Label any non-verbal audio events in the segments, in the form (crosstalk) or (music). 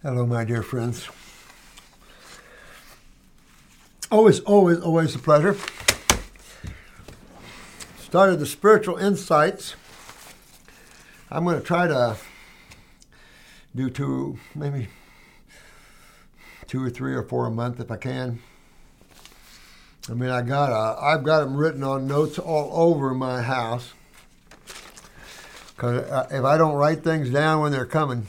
Hello, my dear friends. Always, always, always a pleasure. Started the spiritual insights. I'm going to try to do two, maybe two or three or four a month if I can. I mean, I got a, I've got them written on notes all over my house. Because uh, if I don't write things down when they're coming,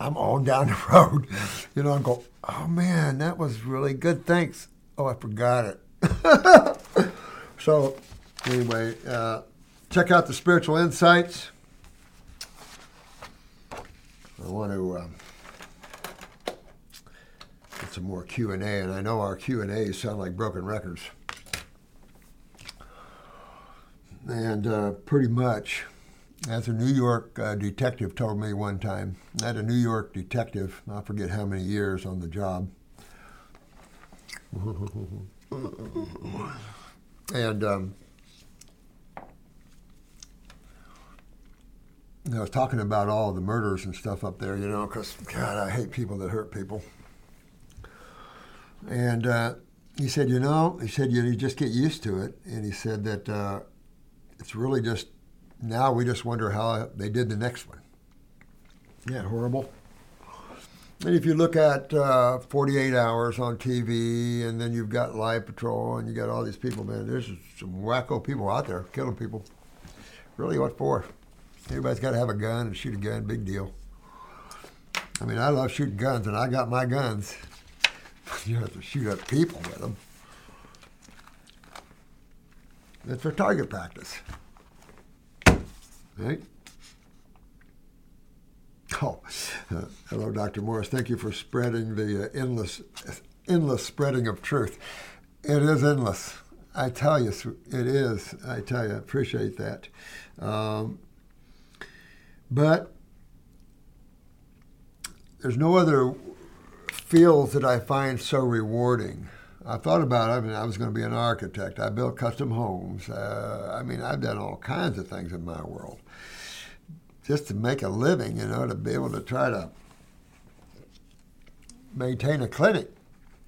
I'm on down the (laughs) road. You know, I go, oh man, that was really good. Thanks. Oh, I forgot it. (laughs) so, anyway, uh, check out the spiritual insights. I want to um, get some more Q and A, and I know our Q and A's sound like broken records. And uh, pretty much, as a New York uh, detective told me one time, I had a New York detective, I forget how many years on the job. (laughs) and um, I was talking about all the murders and stuff up there, you know, because, God, I hate people that hurt people. And uh, he said, you know, he said, you, you just get used to it. And he said that uh, it's really just, now we just wonder how they did the next one. Yeah, horrible. And if you look at uh, 48 hours on TV, and then you've got Live Patrol, and you got all these people, man, there's some wacko people out there killing people. Really, what for? Everybody's got to have a gun and shoot a gun, big deal. I mean, I love shooting guns, and I got my guns. (laughs) you have to shoot at people with them. It's for target practice. Right? Oh, uh, hello, Dr. Morse. Thank you for spreading the uh, endless, endless spreading of truth. It is endless. I tell you, it is. I tell you, I appreciate that. Um, but there's no other fields that I find so rewarding. I thought about it. I mean, I was going to be an architect. I built custom homes. Uh, I mean, I've done all kinds of things in my world just to make a living, you know, to be able to try to maintain a clinic.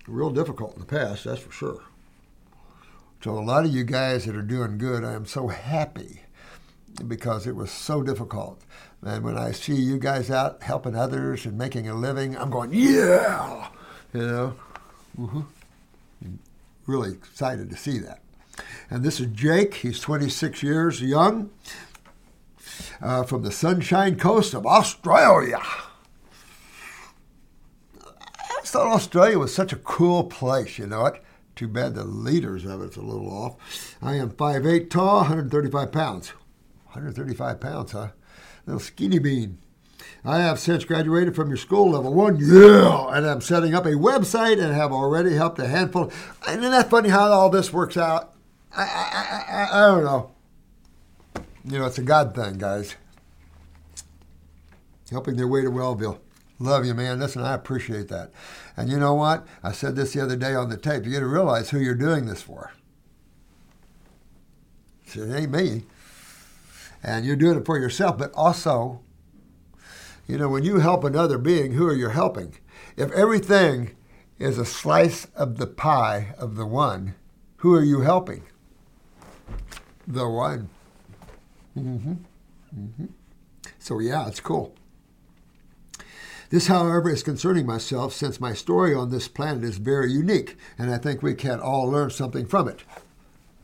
Real difficult in the past, that's for sure. So, a lot of you guys that are doing good, I am so happy because it was so difficult. And when I see you guys out helping others and making a living, I'm going, yeah, you know. Mm-hmm. Really excited to see that. And this is Jake. He's 26 years young uh, from the Sunshine Coast of Australia. I thought Australia was such a cool place, you know it. Too bad the leaders of it's a little off. I am 5'8 tall, 135 pounds. 135 pounds, huh? Little skinny bean. I have since graduated from your school level one, yeah, and I'm setting up a website and have already helped a handful. And isn't that funny how all this works out? I, I, I, I don't know. You know, it's a God thing, guys. Helping their way to Wellville. Love you, man. Listen, I appreciate that. And you know what? I said this the other day on the tape. You got to realize who you're doing this for. it ain't me. And you're doing it for yourself, but also, you know, when you help another being, who are you helping? If everything is a slice of the pie of the one, who are you helping? The one. Mm-hmm. Mm-hmm. So, yeah, it's cool. This, however, is concerning myself since my story on this planet is very unique, and I think we can all learn something from it.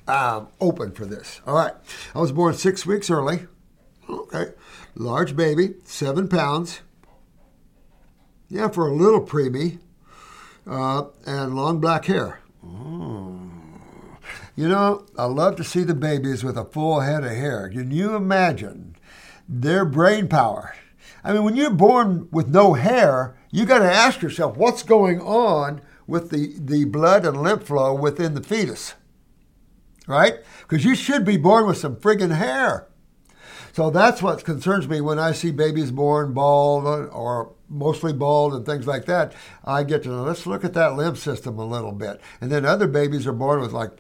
I'm open for this. All right. I was born six weeks early. Okay. Large baby, seven pounds. Yeah, for a little preemie. Uh, and long black hair. Oh. You know, I love to see the babies with a full head of hair. Can you imagine their brain power? I mean, when you're born with no hair, you got to ask yourself what's going on with the, the blood and lymph flow within the fetus, right? Because you should be born with some friggin' hair. So that's what concerns me when I see babies born bald or mostly bald and things like that. I get to let's look at that lymph system a little bit. And then other babies are born with like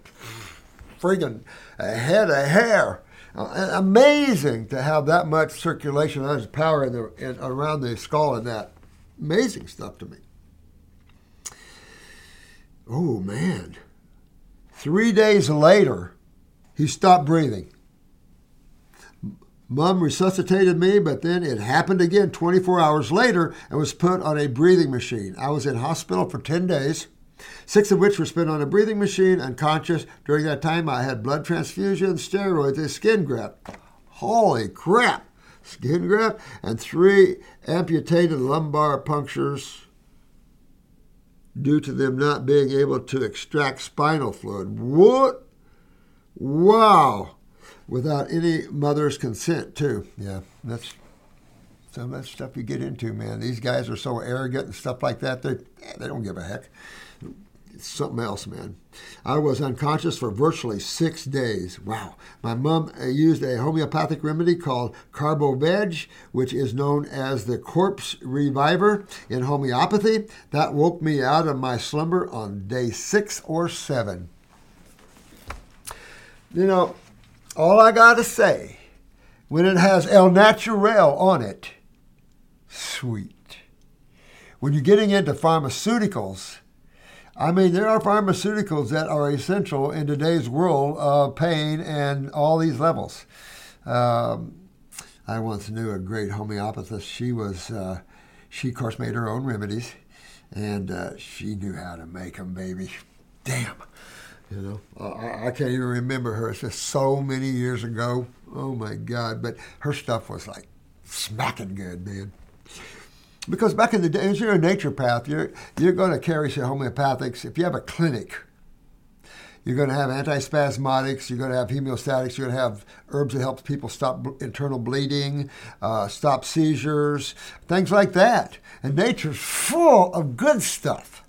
friggin' a head of hair. Uh, amazing to have that much circulation, that much power in the, in, around the skull and that. amazing stuff to me. Oh, man. Three days later, he stopped breathing. Mom resuscitated me, but then it happened again 24 hours later and was put on a breathing machine. I was in hospital for 10 days, six of which were spent on a breathing machine, unconscious. During that time, I had blood transfusions, steroids, a skin graft. Holy crap! Skin graft and three amputated lumbar punctures due to them not being able to extract spinal fluid. What? Wow without any mother's consent, too. Yeah, that's some of that stuff you get into, man. These guys are so arrogant and stuff like that. They they don't give a heck. Something else, man. I was unconscious for virtually six days. Wow. My mom uh, used a homeopathic remedy called Carbo-Veg, which is known as the corpse reviver in homeopathy. That woke me out of my slumber on day six or seven. You know, all I got to say, when it has El Natural on it, sweet. When you're getting into pharmaceuticals, I mean, there are pharmaceuticals that are essential in today's world of pain and all these levels. Um, I once knew a great homeopathist. She was, uh, she of course made her own remedies, and uh, she knew how to make them, baby. Damn. You know, I, I, can't even remember her. It's just so many years ago. Oh my God! But her stuff was like smacking good, man. Because back in the day, if you're a naturopath, you're you're going to carry some homeopathics. If you have a clinic, you're going to have antispasmodics. You're going to have hemostatics. You're going to have herbs that help people stop internal bleeding, uh, stop seizures, things like that. And nature's full of good stuff.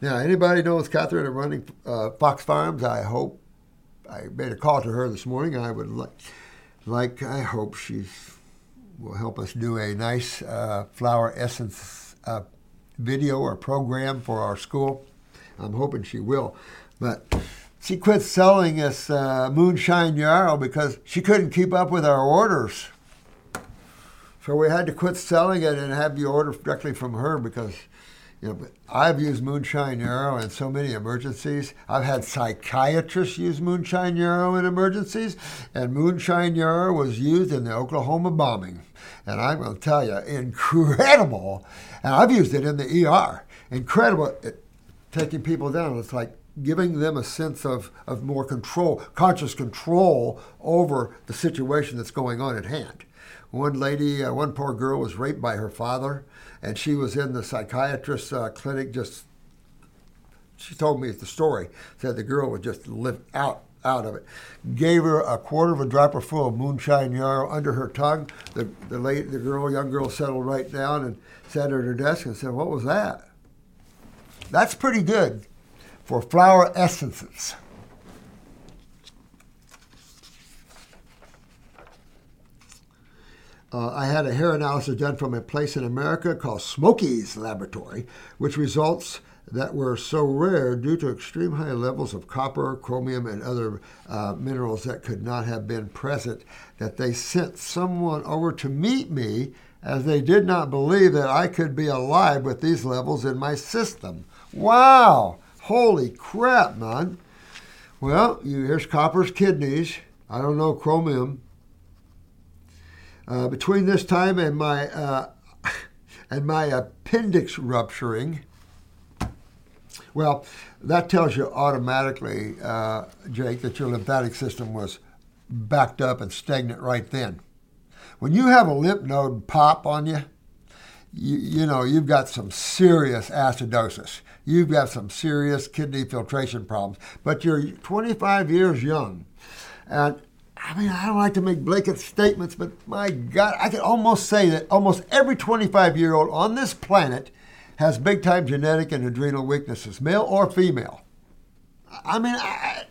Now, anybody knows Catherine running uh, Fox Farms? I hope I made a call to her this morning. I would like, like I hope she will help us do a nice uh, flower essence uh, video or program for our school. I'm hoping she will, but she quit selling us uh, moonshine yarrow because she couldn't keep up with our orders. So we had to quit selling it and have the order directly from her because you know, I've used moonshine yarrow in so many emergencies. I've had psychiatrists use moonshine yarrow in emergencies, and moonshine yarrow was used in the Oklahoma bombing. And I'm going to tell you, incredible. And I've used it in the ER. Incredible it, taking people down. It's like giving them a sense of, of more control, conscious control over the situation that's going on at hand. One lady, uh, one poor girl was raped by her father and she was in the psychiatrist's uh, clinic. Just she told me the story. Said the girl would just live out out of it. Gave her a quarter of a dropper full of moonshine yarrow under her tongue. The the the girl, young girl, settled right down and sat at her desk and said, "What was that?" That's pretty good for flower essences. Uh, I had a hair analysis done from a place in America called Smokies Laboratory, which results that were so rare due to extreme high levels of copper, chromium, and other uh, minerals that could not have been present that they sent someone over to meet me as they did not believe that I could be alive with these levels in my system. Wow! Holy crap, man. Well, you, here's copper's kidneys. I don't know chromium. Uh, between this time and my uh, (laughs) and my appendix rupturing, well, that tells you automatically, uh, Jake, that your lymphatic system was backed up and stagnant right then. When you have a lymph node pop on you, you, you know, you've got some serious acidosis. You've got some serious kidney filtration problems. But you're 25 years young. And I mean, I don't like to make blanket statements, but my God, I can almost say that almost every 25 year old on this planet has big time genetic and adrenal weaknesses, male or female. I mean, I,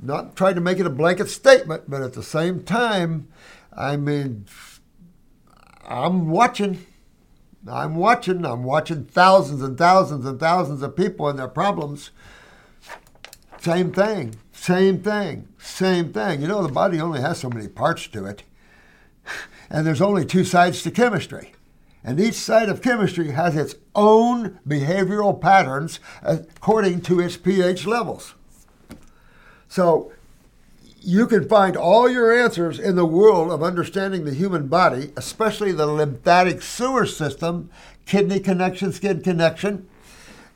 not trying to make it a blanket statement, but at the same time, I mean, I'm watching. I'm watching. I'm watching thousands and thousands and thousands of people and their problems. Same thing. Same thing, same thing. You know, the body only has so many parts to it. And there's only two sides to chemistry. And each side of chemistry has its own behavioral patterns according to its pH levels. So you can find all your answers in the world of understanding the human body, especially the lymphatic sewer system, kidney connection, skin connection,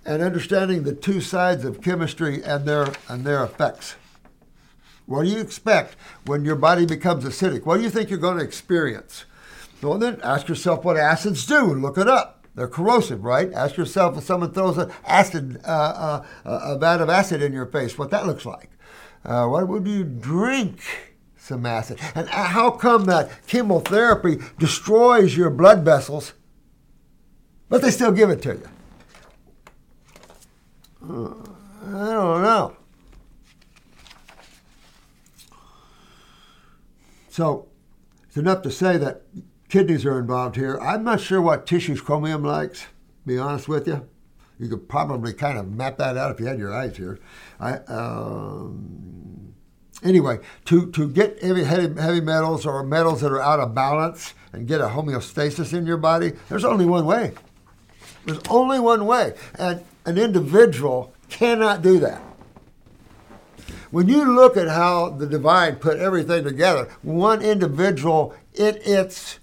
and understanding the two sides of chemistry and their and their effects. What do you expect when your body becomes acidic? What do you think you're going to experience? Well, then ask yourself what acids do and look it up. They're corrosive, right? Ask yourself if someone throws an acid, uh, uh, a vat of acid in your face, what that looks like. Uh, why would you drink some acid? And how come that chemotherapy destroys your blood vessels, but they still give it to you? I don't know. So it's enough to say that kidneys are involved here. I'm not sure what tissues chromium likes, be honest with you. You could probably kind of map that out if you had your eyes here. I, um, anyway, to, to get heavy, heavy, heavy metals or metals that are out of balance and get a homeostasis in your body, there's only one way. There's only one way. And an individual cannot do that. When you look at how the divine put everything together, one individual, in its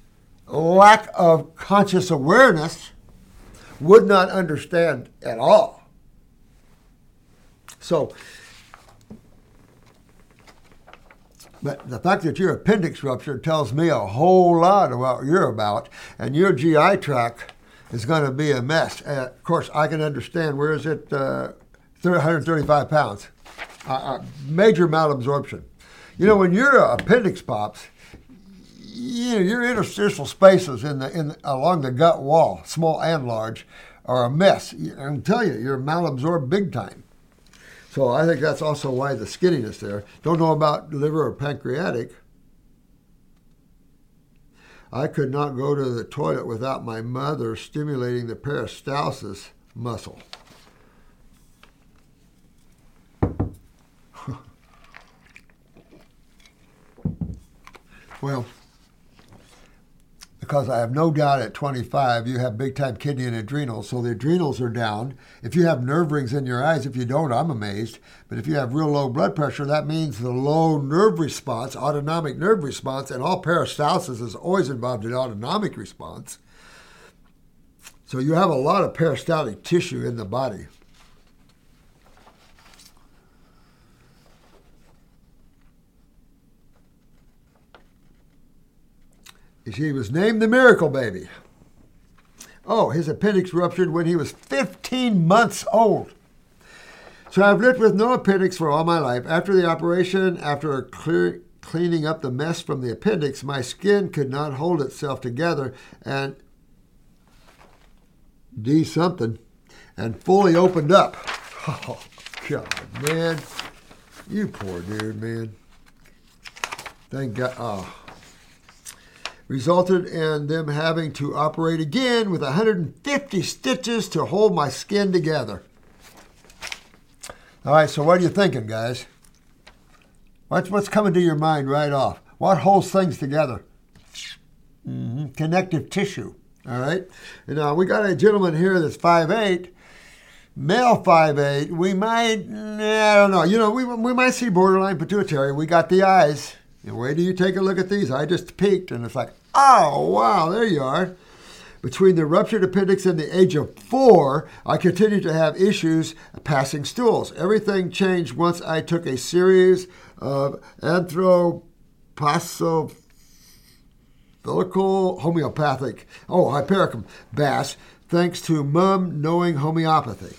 lack of conscious awareness, would not understand at all. So, but the fact that your appendix ruptured tells me a whole lot about what you're about, and your GI tract is going to be a mess. Uh, of course, I can understand. Where is it? Uh, 135 pounds. Uh, major malabsorption. You know, when your appendix pops, you know, your interstitial spaces in the in along the gut wall, small and large, are a mess. I can tell you, you're malabsorbed big time. So I think that's also why the skinniness there. Don't know about liver or pancreatic. I could not go to the toilet without my mother stimulating the peristalsis muscle. (laughs) well, because I have no doubt at 25 you have big time kidney and adrenals. So the adrenals are down. If you have nerve rings in your eyes, if you don't, I'm amazed. But if you have real low blood pressure, that means the low nerve response, autonomic nerve response, and all peristalsis is always involved in autonomic response. So you have a lot of peristaltic tissue in the body. He was named the Miracle Baby. Oh, his appendix ruptured when he was 15 months old. So I've lived with no appendix for all my life. After the operation, after clear, cleaning up the mess from the appendix, my skin could not hold itself together and D something and fully opened up. (laughs) Oh, God, man. You poor dude, man. Thank God. Oh resulted in them having to operate again with 150 stitches to hold my skin together. All right, so what are you thinking, guys? What's, what's coming to your mind right off? What holds things together? Mm-hmm. Connective tissue. All right. And now we got a gentleman here that's 5'8", male 5'8". We might, I don't know. You know, we, we might see borderline pituitary. We got the eyes. Wait till you take a look at these. I just peeked and it's like, oh, wow, there you are. Between the ruptured appendix and the age of four, I continued to have issues passing stools. Everything changed once I took a series of anthroposophilical homeopathic, oh, hypericum baths, thanks to mom knowing homeopathy.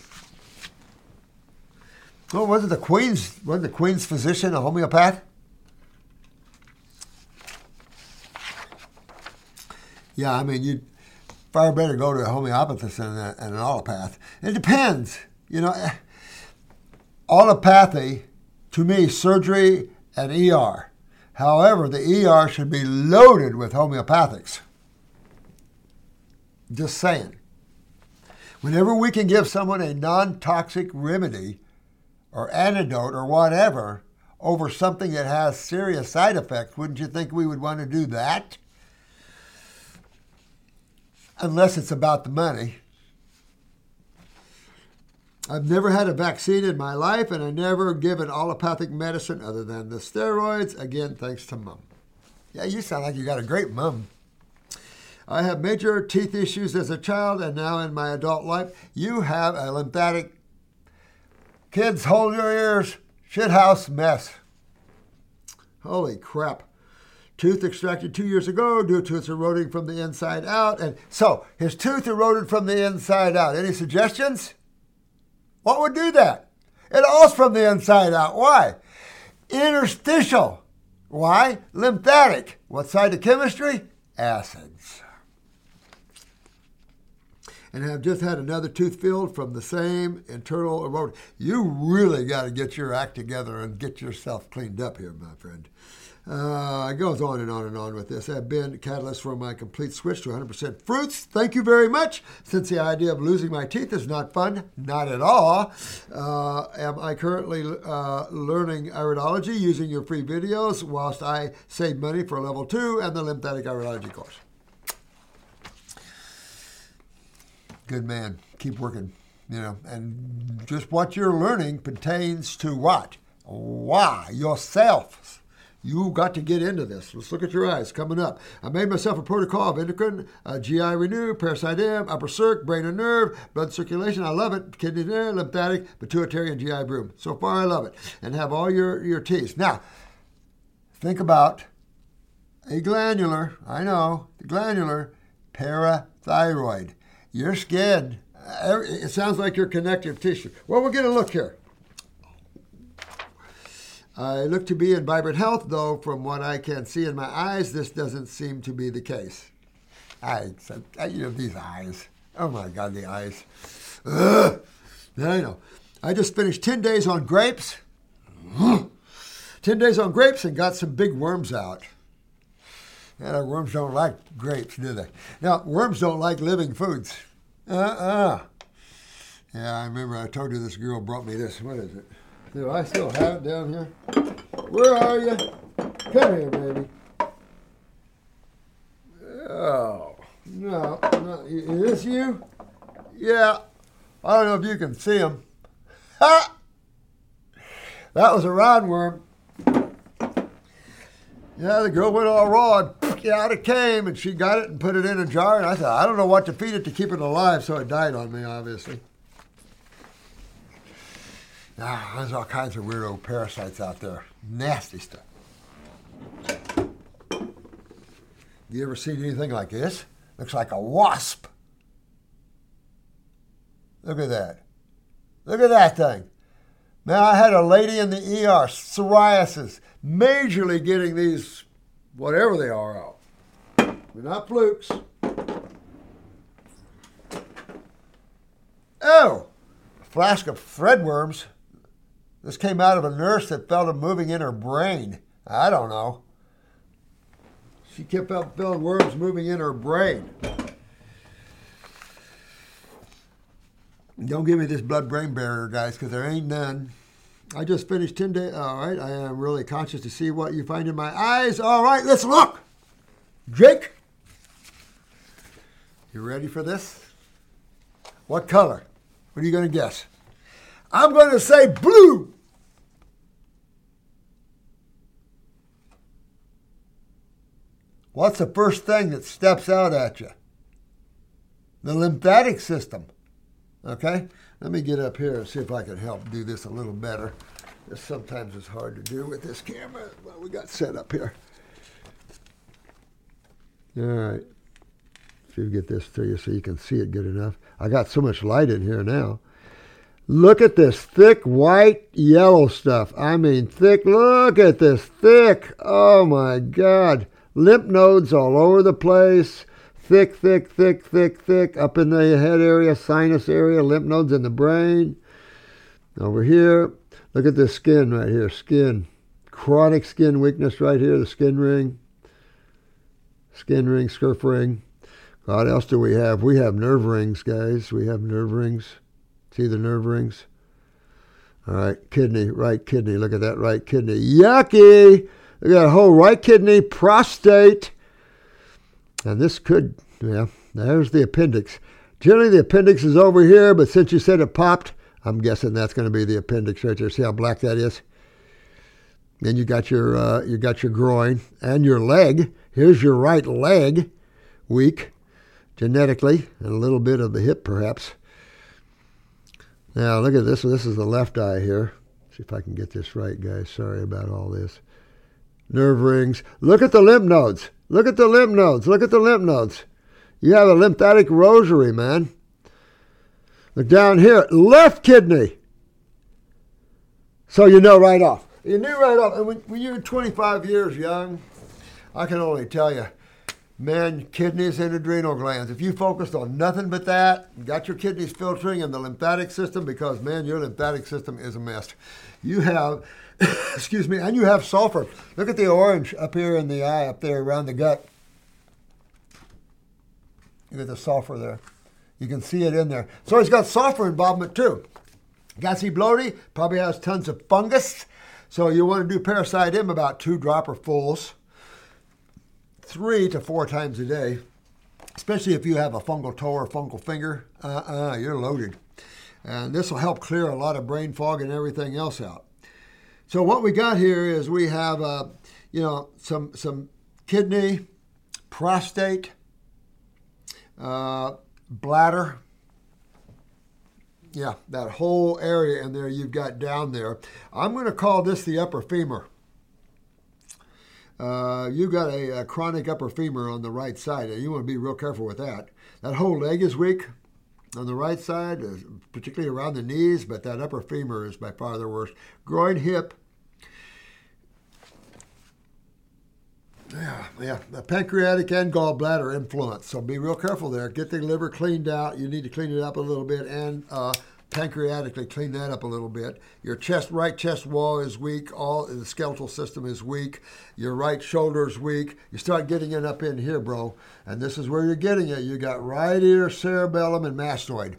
Oh, wasn't the Queen's wasn't the Queen's physician a homeopath? Yeah, I mean, you'd far better go to a homeopathist than, a, an allopath. It depends. You know, eh, allopathy, to me, surgery and ER. However, the ER should be loaded with homeopathics. Just saying. Whenever we can give someone a non toxic remedy or antidote or whatever over something that has serious side effects, wouldn't you think we would want to do that? Unless it's about the money. I've never had a vaccine in my life, and I never given allopathic medicine other than the steroids. Again, thanks to mom. Yeah, you sound like you got a great mom. I have major teeth issues as a child and now in my adult life. You have a lymphatic. Kids, hold your ears. Shithouse mess. Holy crap. Tooth extracted two years ago due to its eroding from the inside out. And so his tooth eroded from the inside out. Any suggestions? What would do that? It all's from the inside out. Why? Interstitial. Why? Lymphatic. What side of chemistry? Acids. And have just had another tooth filled from the same internal erosion. You really got to get your act together and get yourself cleaned up here, my friend. Uh, it goes on and on and on with this. I've been catalyst for my complete switch to 100% fruits. Thank you very much. Since the idea of losing my teeth is not fun, not at all, uh, am I currently uh, learning iridology using your free videos whilst I save money for level two and the lymphatic iridology course? Good man. Keep working, you know, and just what you're learning pertains to what? Why? Yourself. You got to get into this. Let's look at your eyes coming up. I made myself a protocol of endocrine, uh, GI renew, parasite M, upper circ, brain and nerve, blood circulation. I love it. Kidney lymphatic, pituitary, and GI broom. So far, I love it. And have all your, your teeth. Now, think about a glandular, I know, glandular parathyroid. Your skin, uh, it sounds like your connective tissue. Well, we'll get a look here. I look to be in vibrant health, though from what I can see in my eyes, this doesn't seem to be the case. I, uh, uh, you know, these eyes. Oh my God, the eyes. Ugh. I know. I just finished 10 days on grapes. 10 days on grapes and got some big worms out. Yeah, worms don't like grapes, do they? Now, worms don't like living foods. Uh-uh. Yeah, I remember I told you this girl brought me this. What is it? Do I still have it down here? Where are you? Come here, baby. Oh, no, no. Is this you? Yeah. I don't know if you can see them. Ha! That was a roundworm. Yeah, the girl went all raw and (laughs) out it came, and she got it and put it in a jar. And I said, I don't know what to feed it to keep it alive, so it died on me, obviously. Ah, there's all kinds of weirdo parasites out there. Nasty stuff. You ever seen anything like this? Looks like a wasp. Look at that. Look at that thing. Now, I had a lady in the ER, psoriasis, majorly getting these, whatever they are, out. They're not flukes. Oh, a flask of threadworms. This came out of a nurse that felt it moving in her brain. I don't know. She kept feeling worms moving in her brain. Don't give me this blood brain barrier, guys, because there ain't none. I just finished 10 days. All right, I am really conscious to see what you find in my eyes. All right, let's look. Jake, you ready for this? What color? What are you going to guess? I'm going to say blue. What's the first thing that steps out at you? The lymphatic system. Okay? Let me get up here and see if I can help do this a little better. This sometimes is hard to do with this camera. We got set up here. All right. See if get this to you so you can see it good enough. I got so much light in here now. Look at this thick white yellow stuff. I mean thick. Look at this thick. Oh my God lymph nodes all over the place, thick, thick, thick, thick, thick, up in the head area, sinus area, lymph nodes in the brain. Over here, look at this skin right here, skin. Chronic skin weakness right here, the skin ring. Skin ring, scurf ring. What else do we have? We have nerve rings, guys. We have nerve rings. See the nerve rings? All right, kidney, right kidney. Look at that right kidney. Yucky! They got a whole right kidney, prostate. And this could, yeah, There's the appendix. Generally, the appendix is over here, but since you said it popped, I'm guessing that's going to be the appendix right there. See how black that is? Then you got your uh, you got your groin and your leg. Here's your right leg, weak genetically, and a little bit of the hip perhaps. Now look at this. This is the left eye here. See if I can get this right, guys. Sorry about all this. Nerve rings. Look at the lymph nodes. Look at the lymph nodes. Look at the lymph nodes. You have a lymphatic rosary, man. Look down here. Left kidney. So you know right off. You knew right off. And when, when you're 25 years young, I can only tell you, man, kidneys and adrenal glands. If you focused on nothing but that, got your kidneys filtering and the lymphatic system, because man, your lymphatic system is a mess. You have, (laughs) excuse me, and you have sulfur. Look at the orange up here in the eye, up there around the gut. You get the sulfur there. You can see it in there. So he's got sulfur involvement too. Gassy bloaty probably has tons of fungus. So you want to do parasite M about two dropperfuls, three to four times a day, especially if you have a fungal toe or fungal finger. Uh-uh, you're loaded. And this will help clear a lot of brain fog and everything else out. So what we got here is we have, uh, you know, some some kidney, prostate, uh, bladder. Yeah, that whole area in there you've got down there. I'm going to call this the upper femur. Uh, you've got a, a, chronic upper femur on the right side. And you want to be real careful with that. That whole leg is weak on the right side, uh, particularly around the knees, but that upper femur is by far the worst. Groin, hip, Yeah, yeah. The pancreatic and gallbladder influence. So be real careful there. Get the liver cleaned out. You need to clean it up a little bit and uh, pancreatically clean that up a little bit. Your chest, right chest wall is weak. All the skeletal system is weak. Your right shoulder is weak. You start getting it up in here, bro, and this is where you're getting it. You got right ear, cerebellum, and mastoid,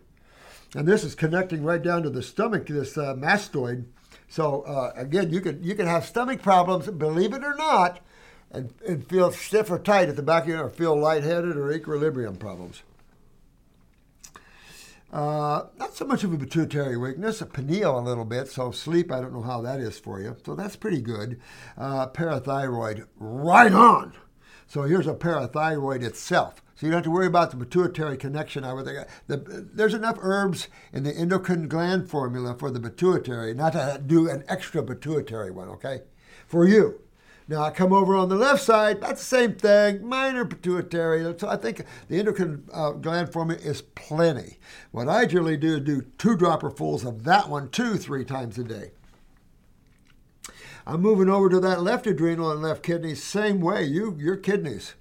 and this is connecting right down to the stomach. This uh, mastoid. So uh, again, you can you can have stomach problems, believe it or not and, and feel stiff or tight at the back of your or feel lightheaded or equilibrium problems. Uh, not so much of a pituitary weakness, a pineal a little bit, so sleep, I don't know how that is for you. So that's pretty good. Uh, parathyroid, right on. So here's a parathyroid itself. So you don't have to worry about the pituitary connection. I would think the, there's enough herbs in the endocrine gland formula for the pituitary, not to do an extra pituitary one, okay? For you. Now I come over on the left side, that's the same thing, minor pituitary. So I think the endocrine uh, gland formula is plenty. What I generally do is do two dropperfuls of that one two, three times a day. I'm moving over to that left adrenal and left kidney, same way. You, your kidneys,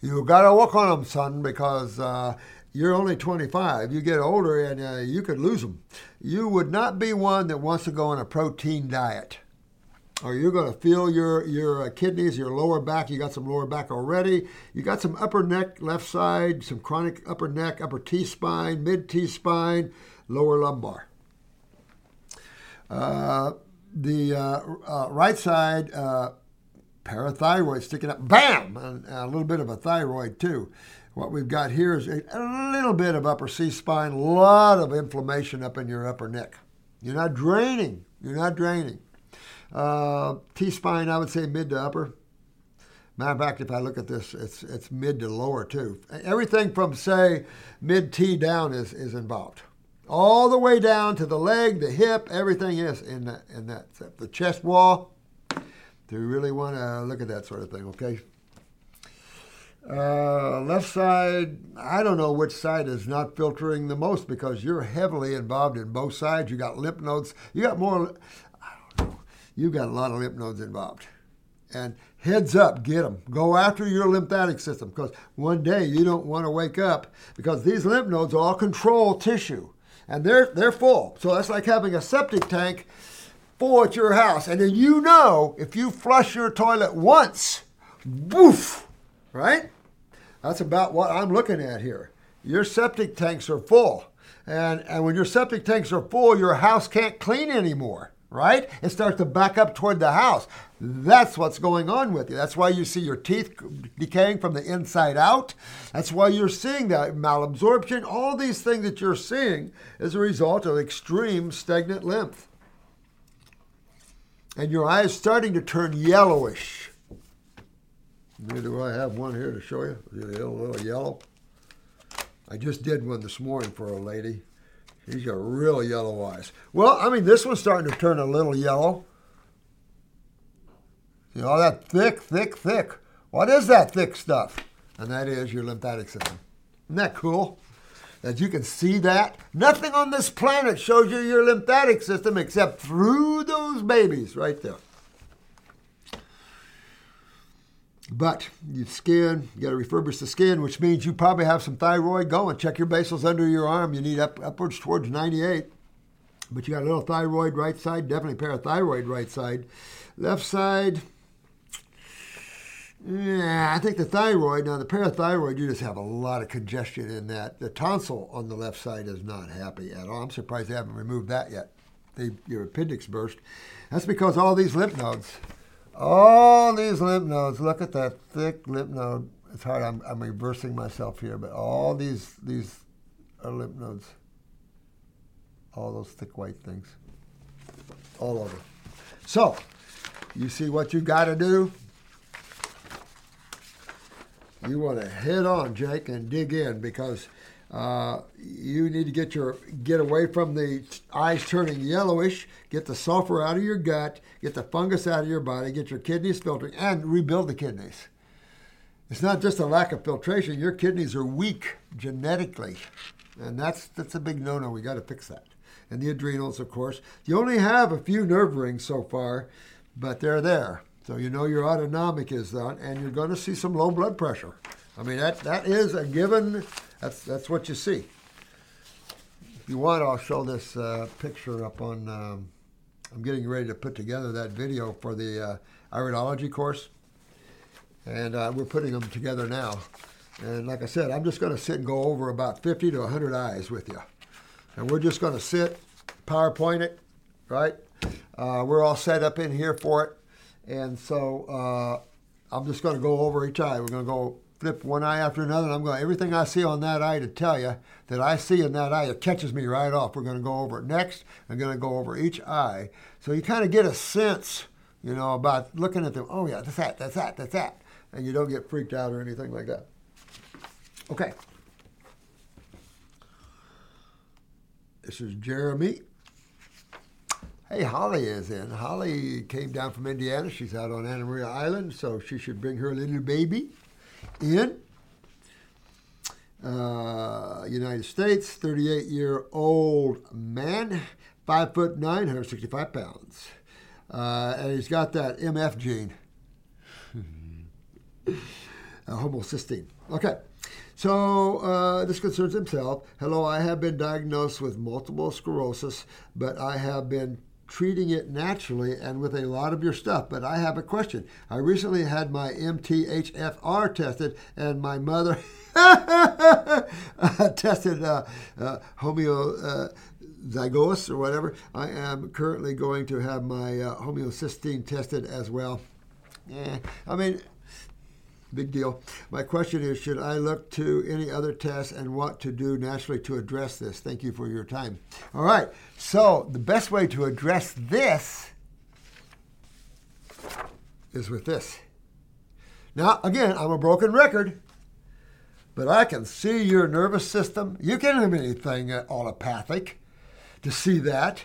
you got to work on them, son, because uh, you're only 25. You get older and uh, you could lose them. You would not be one that wants to go on a protein diet or you're going to feel your your uh, kidneys, your lower back. You got some lower back already. You got some upper neck, left side, some chronic upper neck, upper T spine, mid T spine, lower lumbar. Uh, the uh, uh right side uh, parathyroid sticking up, bam, and a little bit of a thyroid too. What we've got here is a little bit of upper C spine, a lot of inflammation up in your upper neck. You're not draining. You're not draining. Uh, T spine, I would say mid to upper. Matter of fact, if I look at this, it's it's mid to lower too. Everything from say mid T down is is involved. All the way down to the leg, the hip, everything is in that in that the chest wall. Do you really want to look at that sort of thing? Okay. Uh, left side, I don't know which side is not filtering the most because you're heavily involved in both sides. You got lymph nodes. You got more you've got a lot of lymph nodes involved. And heads up, get them. Go after your lymphatic system because one day you don't want to wake up because these lymph nodes all control tissue and they're, they're full. So that's like having a septic tank full at your house. And then you know if you flush your toilet once, woof, right? That's about what I'm looking at here. Your septic tanks are full. And, and when your septic tanks are full, your house can't clean anymore right? It starts to back up toward the house. That's what's going on with you. That's why you see your teeth decaying from the inside out. That's why you're seeing that malabsorption. All these things that you're seeing is a result of extreme stagnant lymph. And your eye is starting to turn yellowish. Do I have one here to show you? A little, little yellow. I just did one this morning for a lady. She's got real yellow eyes. Well, I mean, this one's starting to turn a little yellow. You know, that thick, thick, thick. What is that thick stuff? And that is your lymphatic system. Isn't that cool? That you can see that? Nothing on this planet shows you your lymphatic system except through those babies right there. But your skin, you got to refurbish the skin, which means you probably have some thyroid going. Check your basals under your arm. You need up upwards towards 98. But you got a little thyroid right side, definitely parathyroid right side. Left side, yeah, I think the thyroid, now the parathyroid, you just have a lot of congestion in that. The tonsil on the left side is not happy at all. I'm surprised they haven't removed that yet. They, your appendix burst. That's because all these lymph nodes all these lymph nodes, look at that thick lymph node. It's hard, I'm, I'm reversing myself here, but all these, these are lymph nodes. All those thick white things. All over. So, you see what you got to do? You want to head on, Jake, and dig in because uh, you need to get your get away from the eyes turning yellowish, get the sulfur out of your gut, get the fungus out of your body, get your kidneys filtering, and rebuild the kidneys. It's not just a lack of filtration; your kidneys are weak genetically, and that's that's a big no-no. We got to fix that. And the adrenals, of course. You only have a few nerve rings so far, but they're there. So you know your autonomic is done, and you're going to see some low blood pressure. I mean that that is a given that's that's what you see. If you want, I'll show this uh, picture up on. Um, I'm getting ready to put together that video for the uh, iridology course, and uh, we're putting them together now. And like I said, I'm just going to sit and go over about 50 to 100 eyes with you, and we're just going to sit, PowerPoint it, right? Uh, we're all set up in here for it, and so uh, I'm just going to go over each eye. We're going to go flip one eye after another, and I'm going everything I see on that eye to tell you that I see in that eye, it catches me right off. We're going to go over it next. I'm going to go over each eye, so you kind of get a sense, you know, about looking at them. Oh yeah, that's that, that's that, that's that, and you don't get freaked out or anything like that. Okay. This is Jeremy. Hey, Holly is in. Holly came down from Indiana. She's out on Anna Maria Island, so she should bring her little baby in. Uh, United States, 38 year old man, 5 foot 9, 165 pounds. Uh, and he's got that MF gene, (laughs) homocysteine. Okay. So uh, this concerns himself. Hello, I have been diagnosed with multiple sclerosis, but I have been treating it naturally and with a lot of your stuff. But I have a question. I recently had my MTHFR tested, and my mother (laughs) tested uh, uh, homozygous or whatever. I am currently going to have my uh, homocysteine tested as well. Yeah, I mean, Big deal. My question is Should I look to any other tests and what to do naturally to address this? Thank you for your time. All right. So, the best way to address this is with this. Now, again, I'm a broken record, but I can see your nervous system. You can't have anything allopathic to see that.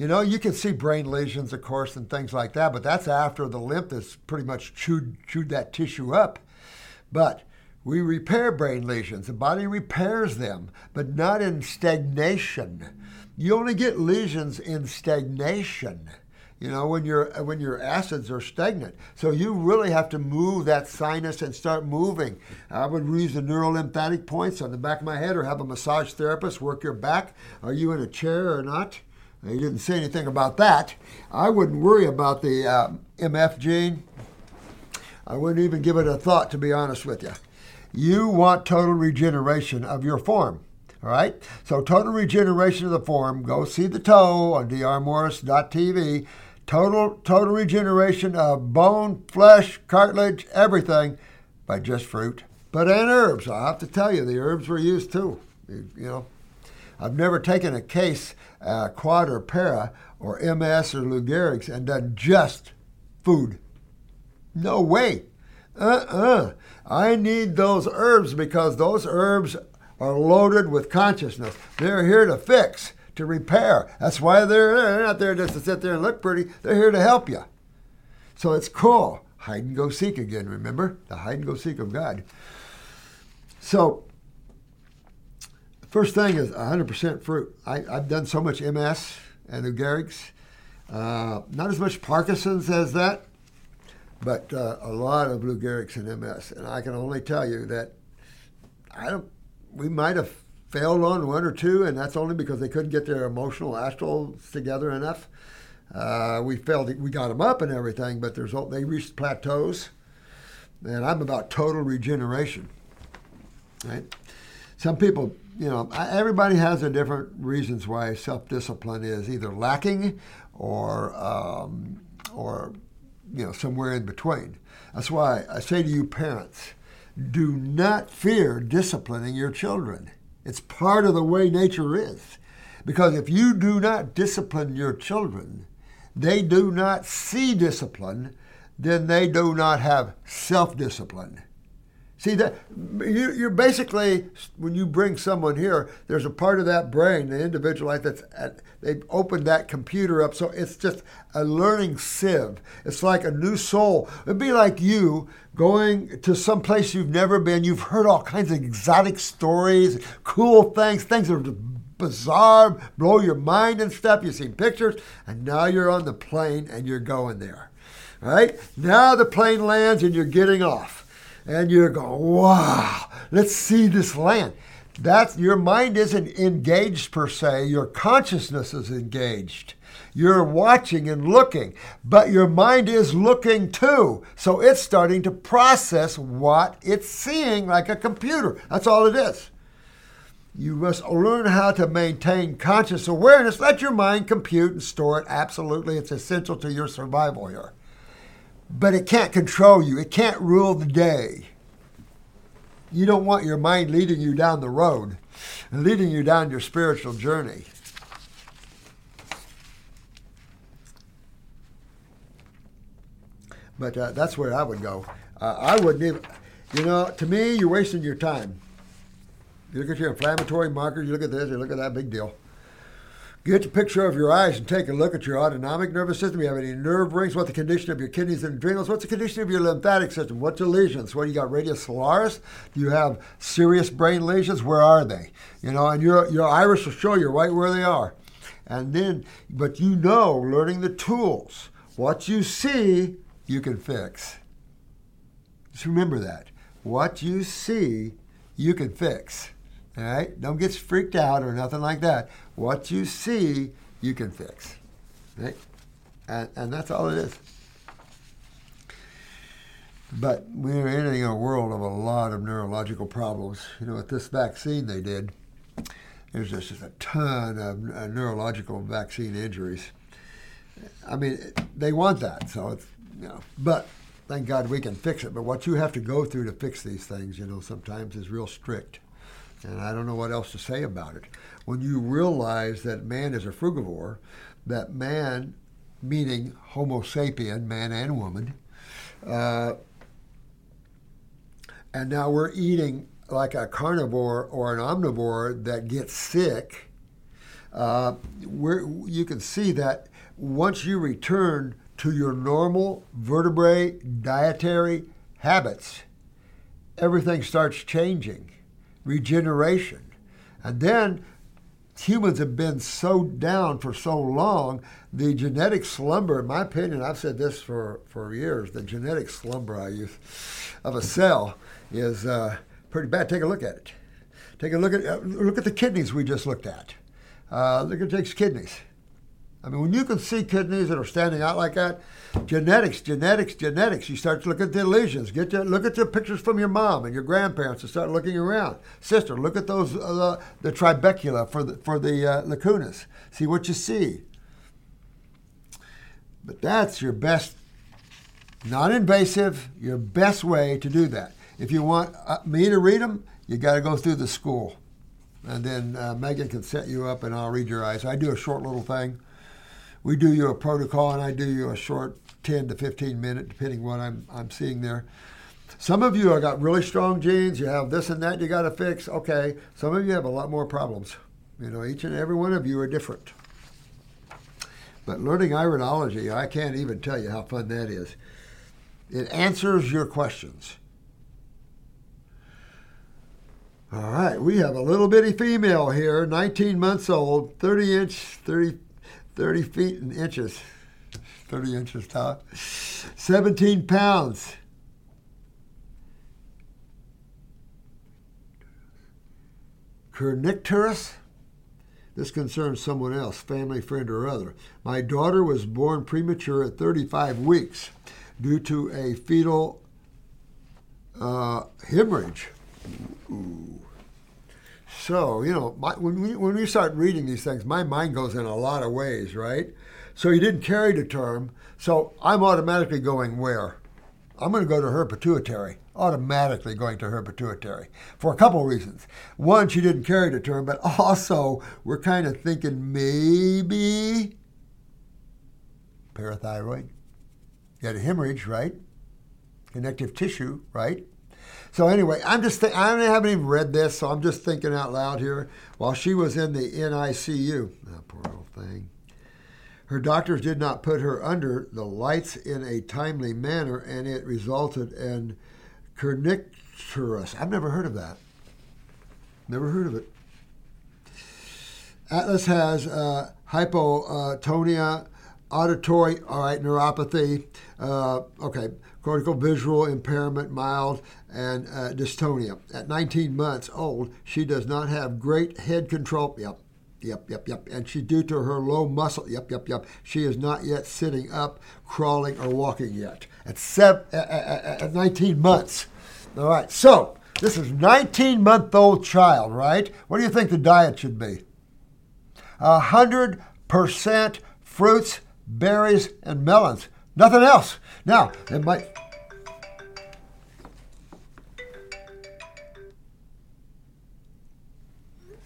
You know, you can see brain lesions, of course, and things like that, but that's after the lymph has pretty much chewed, chewed that tissue up. But we repair brain lesions. The body repairs them, but not in stagnation. You only get lesions in stagnation. You know, when your when your acids are stagnant, so you really have to move that sinus and start moving. I would use the neurolymphatic points on the back of my head, or have a massage therapist work your back. Are you in a chair or not? He didn't say anything about that. I wouldn't worry about the uh, MF gene. I wouldn't even give it a thought, to be honest with you. You want total regeneration of your form. All right? So, total regeneration of the form. Go see the toe on drmorse.tv. Total, total regeneration of bone, flesh, cartilage, everything by just fruit. But and herbs. I have to tell you, the herbs were used too. You know, I've never taken a case, uh, quad or para, or MS or Lou Gehrig's and done just food. No way. Uh-uh. I need those herbs because those herbs are loaded with consciousness. They're here to fix, to repair. That's why they're there. They're not there just to sit there and look pretty. They're here to help you. So it's cool. Hide and go seek again, remember? The hide and go seek of God. So, first thing is 100% fruit. I, have done so much MS and Lou Gehrig's. Uh, not as much Parkinson's as that, but uh, a lot of Lou Gehrig's and MS. And I can only tell you that I don't. We might have failed on one or two, and that's only because they couldn't get their emotional astrals together enough. Uh, we failed. We got them up and everything, but there's they reached plateaus. And I'm about total regeneration. Right? Some people, you know, everybody has their different reasons why self-discipline is either lacking or um, or you know, somewhere in between. That's why I say to you, parents, do not fear disciplining your children. It's part of the way nature is. Because if you do not discipline your children, they do not see discipline, then they do not have self discipline. See that you, are basically when you bring someone here, there's a part of that brain, the individual that's at, they've opened that computer up, so it's just a learning sieve. It's like a new soul. It'd be like you going to some place you've never been. You've heard all kinds of exotic stories, cool things, things that are bizarre, blow your mind and stuff. You've seen pictures, and now you're on the plane and you're going there. Right now the plane lands and you're getting off and you're going, wow, let's see this land. That's your mind isn't engaged per se, your consciousness is engaged. You're watching and looking, but your mind is looking too. So it's starting to process what it's seeing like a computer. That's all it is. You must learn how to maintain conscious awareness. Let your mind compute and store it. Absolutely, it's essential to your survival here but it can't control you. It can't rule the day. You don't want your mind leading you down the road and leading you down your spiritual journey. But uh, that's where I would go. Uh, I wouldn't even, you know, to me, you're wasting your time. You look at your inflammatory markers, you look at this, you look at that big deal. Get a picture of your eyes and take a look at your autonomic nervous system. Do you have any nerve rings? What's the condition of your kidneys and adrenals? What's the condition of your lymphatic system? What's your lesions? What do you got? Radii solaris? Do you have serious brain lesions? Where are they? You know, and your your iris will show you right where they are. And then, but you know, learning the tools. What you see, you can fix. Just remember that. What you see, you can fix. All right? Don't get freaked out or nothing like that. What you see, you can fix. Right? And, and that's all it is. But we're entering a world of a lot of neurological problems. You know, with this vaccine they did, there's just, just a ton of uh, neurological vaccine injuries. I mean, they want that, so it's, you know, but thank God we can fix it. But what you have to go through to fix these things, you know, sometimes is real strict. And I don't know what else to say about it. When you realize that man is a frugivore, that man, meaning Homo sapien, man and woman, uh, and now we're eating like a carnivore or an omnivore that gets sick, uh, you can see that once you return to your normal vertebrate dietary habits, everything starts changing regeneration. And then humans have been so down for so long, the genetic slumber, in my opinion, I've said this for, for years, the genetic slumber I use of a cell is uh, pretty bad. Take a look at it. Take a look at uh, look at the kidneys we just looked at. Uh, look at Jake's kidneys. I mean, when you can see kidneys that are standing out like that, genetics, genetics, genetics. You start to look at the lesions. Get to, look at the pictures from your mom and your grandparents and start looking around. Sister, look at those uh, the trabecula for the for the uh, lacunas. See what you see. But that's your best, non-invasive, your best way to do that. If you want uh, me to read them, you got to go through the school, and then uh, Megan can set you up, and I'll read your eyes. I do a short little thing we do you a protocol and I do you a short 10 to 15 minute, depending what I'm, I'm seeing there. Some of you have got really strong genes. You have this and that you got to fix. Okay. Some of you have a lot more problems. You know, each and every one of you are different. But learning iridology, I can't even tell you how fun that is. It answers your questions. All right, we have a little bitty female here, 19 months old, 30 inch, 30 30 feet and inches, 30 inches tall, 17 pounds. Kernicterus. This concerns someone else, family, friend, or other. My daughter was born premature at 35 weeks due to a fetal uh, hemorrhage. Ooh. So, you know, my, when, we, when we start reading these things, my mind goes in a lot of ways, right? So he didn't carry the term, so I'm automatically going where? I'm going to go to her pituitary, automatically going to her pituitary for a couple of reasons. One, she didn't carry the term, but (laughs) also we're kind of thinking maybe parathyroid. You had a hemorrhage, right? Connective tissue, right? So anyway, I'm just th- I haven't even read this, so I'm just thinking out loud here. While she was in the NICU, oh, poor little thing. Her doctors did not put her under the lights in a timely manner, and it resulted in kernicterus. I've never heard of that. Never heard of it. Atlas has uh, hypotonia, auditory, all right, neuropathy. Uh, okay, cortical visual impairment, mild, and uh, dystonia. At 19 months old, she does not have great head control. Yep, yep, yep, yep. And she, due to her low muscle, yep, yep, yep, she is not yet sitting up, crawling, or walking yet. At, seven, at, at 19 months. All right, so this is 19 month old child, right? What do you think the diet should be? 100% fruits, berries, and melons. Nothing else. Now, it might.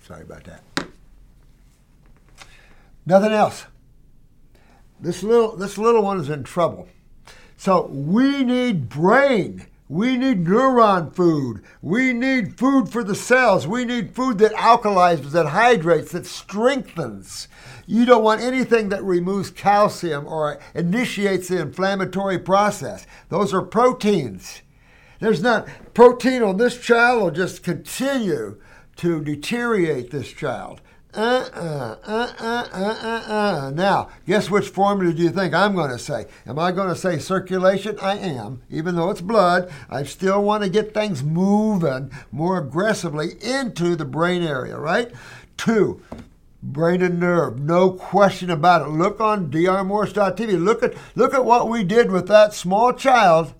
Sorry about that. Nothing else. This little this little one is in trouble. So we need brain. We need neuron food. We need food for the cells. We need food that alkalizes, that hydrates, that strengthens. You don't want anything that removes calcium or initiates the inflammatory process. Those are proteins. There's not protein on this child will just continue to deteriorate this child. Uh-uh, uh-uh, uh-uh, uh. Now, guess which formula do you think I'm going to say? Am I going to say circulation? I am. Even though it's blood, I still want to get things moving more aggressively into the brain area, right? Two, brain and nerve. No question about it. Look on drmorse.tv. Look at look at what we did with that small child.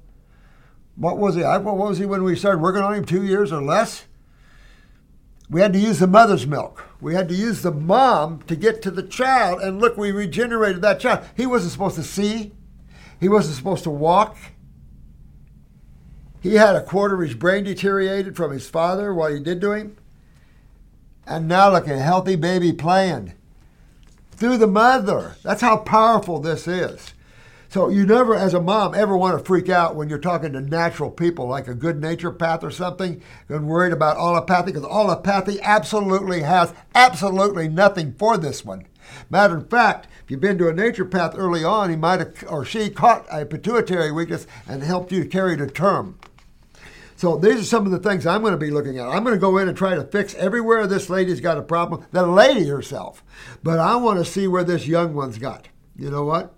What was he? What was he when we started working on him? Two years or less. We had to use the mother's milk. We had to use the mom to get to the child. And look, we regenerated that child. He wasn't supposed to see. He wasn't supposed to walk. He had a quarter of his brain deteriorated from his father, while he did to him. And now look a healthy baby playing through the mother. That's how powerful this is. So you never, as a mom, ever want to freak out when you're talking to natural people like a good naturopath or something and worried about allopathy because allopathy absolutely has absolutely nothing for this one. Matter of fact, if you've been to a naturopath early on, he might have or she caught a pituitary weakness and helped you carry to term. So these are some of the things I'm going to be looking at. I'm going to go in and try to fix everywhere this lady's got a problem, the lady herself. But I want to see where this young one's got. You know what?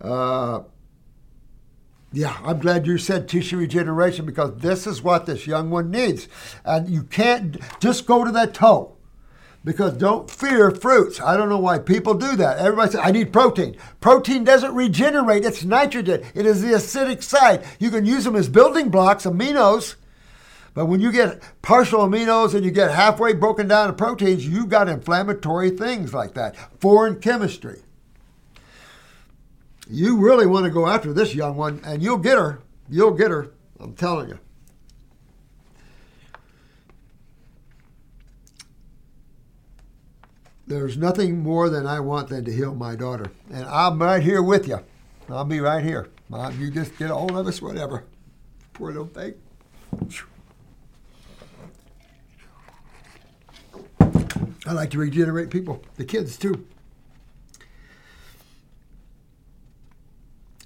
Uh, yeah, I'm glad you said tissue regeneration because this is what this young one needs. And you can't just go to that toe. Because don't fear fruits. I don't know why people do that. Everybody says, I need protein. Protein doesn't regenerate, it's nitrogen. It is the acidic side. You can use them as building blocks, aminos. But when you get partial aminos and you get halfway broken down to proteins, you've got inflammatory things like that. Foreign chemistry. You really want to go after this young one, and you'll get her. You'll get her. I'm telling you. There's nothing more than I want than to heal my daughter. And I'm right here with you. I'll be right here. Mom, you just get a hold of us, whatever. Poor little thing. I like to regenerate people, the kids too.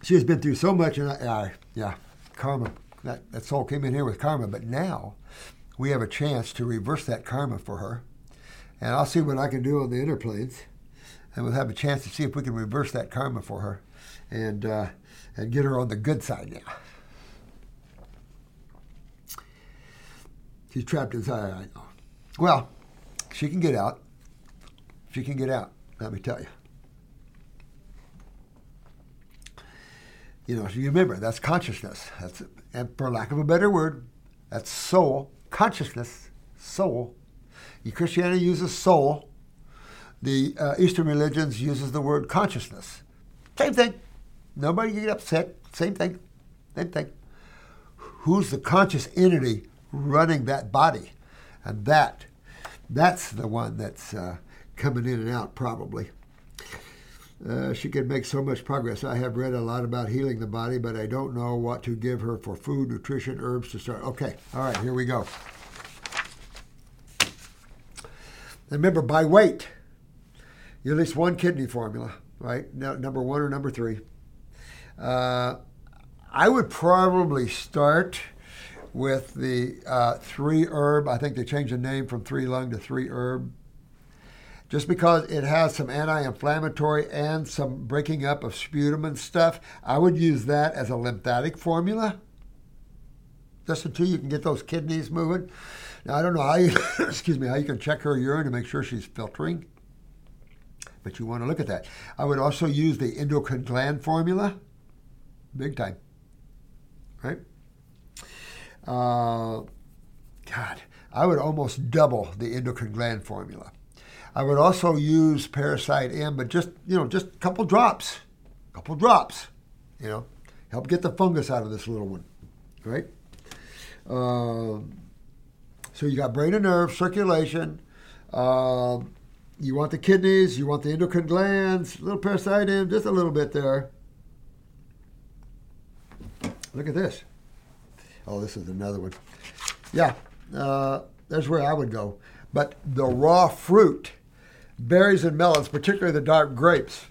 She has been through so much, and I, I yeah, karma. That, that soul came in here with karma, but now we have a chance to reverse that karma for her and I'll see what I can do on the interplanes, and we'll have a chance to see if we can reverse that karma for her, and uh, and get her on the good side now. She's trapped inside. I know. Well, she can get out. She can get out. Let me tell you. You know, you remember that's consciousness. That's and for lack of a better word, that's soul consciousness, soul Christianity uses soul. The uh, Eastern religions uses the word consciousness. Same thing. Nobody get upset. Same thing. Same thing. Who's the conscious entity running that body? And that, that's the one that's uh, coming in and out probably. Uh, she can make so much progress. I have read a lot about healing the body, but I don't know what to give her for food, nutrition, herbs to start. Okay, all right, here we go. remember, by weight, you at least one kidney formula, right? number one or number three. Uh, I would probably start with the uh, three herb. I think they changed the name from three lung to three herb. Just because it has some anti inflammatory and some breaking up of sputum and stuff, I would use that as a lymphatic formula. Just until you can get those kidneys moving. Now I don't know how you (coughs) excuse me how you can check her urine to make sure she's filtering, but you want to look at that. I would also use the endocrine gland formula, big time. Right? Uh, God, I would almost double the endocrine gland formula. I would also use Parasite M, but just you know, just a couple drops, a couple drops, you know, help get the fungus out of this little one, right? Uh, so you got brain and nerve, circulation. Uh, you want the kidneys, you want the endocrine glands, a little Parasite M, just a little bit there. Look at this. Oh, this is another one. Yeah, uh, that's where I would go. But the raw fruit, berries and melons, particularly the dark grapes,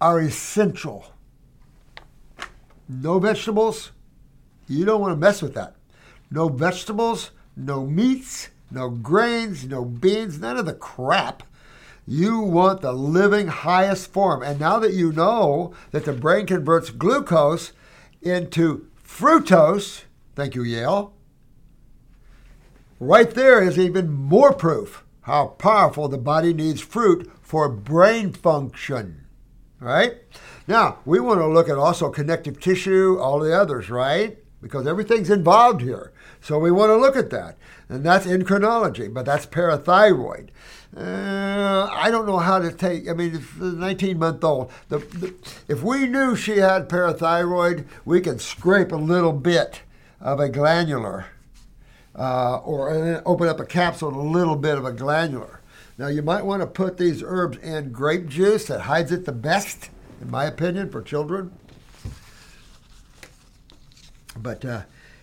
are essential. No vegetables, you don't want to mess with that. No vegetables, no meats, no grains, no beans, none of the crap. You want the living highest form. And now that you know that the brain converts glucose into fructose, thank you, Yale, right there is even more proof how powerful the body needs fruit for brain function. Right? Now, we want to look at also connective tissue, all the others, right? Because everything's involved here. So we want to look at that. And that's endocrinology, but that's parathyroid. Uh, I don't know how to take, I mean, the 19 month old, the, the, if we knew she had parathyroid, we could scrape a little bit of a glandular uh, or open up a capsule a little bit of a glandular. Now, you might want to put these herbs in grape juice that hides it the best, in my opinion, for children. But uh,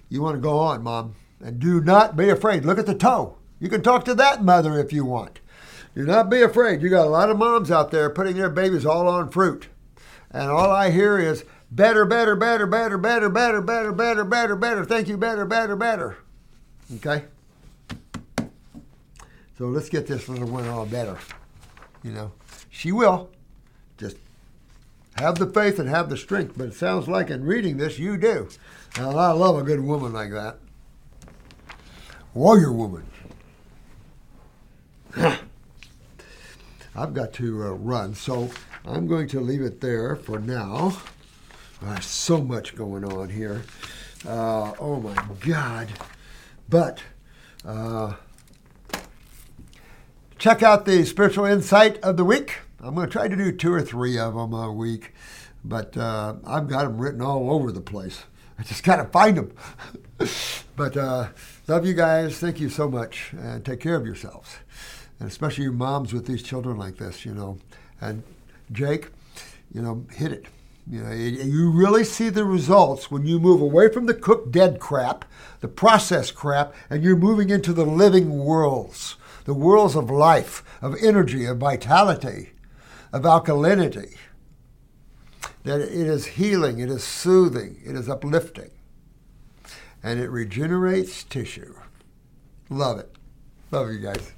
you want to go on, Mom. And do not be afraid. Look at the toe. You can talk to that mother if you want. Do not be afraid. You got a lot of moms out there putting their babies all on fruit. And all I hear is better, better, better, better, better, better, better, better, better, better. Thank you, better, better, better. Okay? So let's get this little one all better. You know, she will. Just have the faith and have the strength. But it sounds like in reading this, you do. Now, I love a good woman like that. Warrior woman. I've got to uh, run, so I'm going to leave it there for now. So much going on here. Uh, oh my God. But uh, check out the spiritual insight of the week. I'm going to try to do two or three of them a week, but uh, I've got them written all over the place. I just got to find them. (laughs) but uh, love you guys. Thank you so much. And take care of yourselves. And especially you moms with these children like this, you know. And Jake, you know, hit it. You know, you really see the results when you move away from the cooked dead crap, the processed crap, and you're moving into the living worlds, the worlds of life, of energy, of vitality, of alkalinity. That it is healing, it is soothing, it is uplifting, and it regenerates tissue. Love it. Love you guys.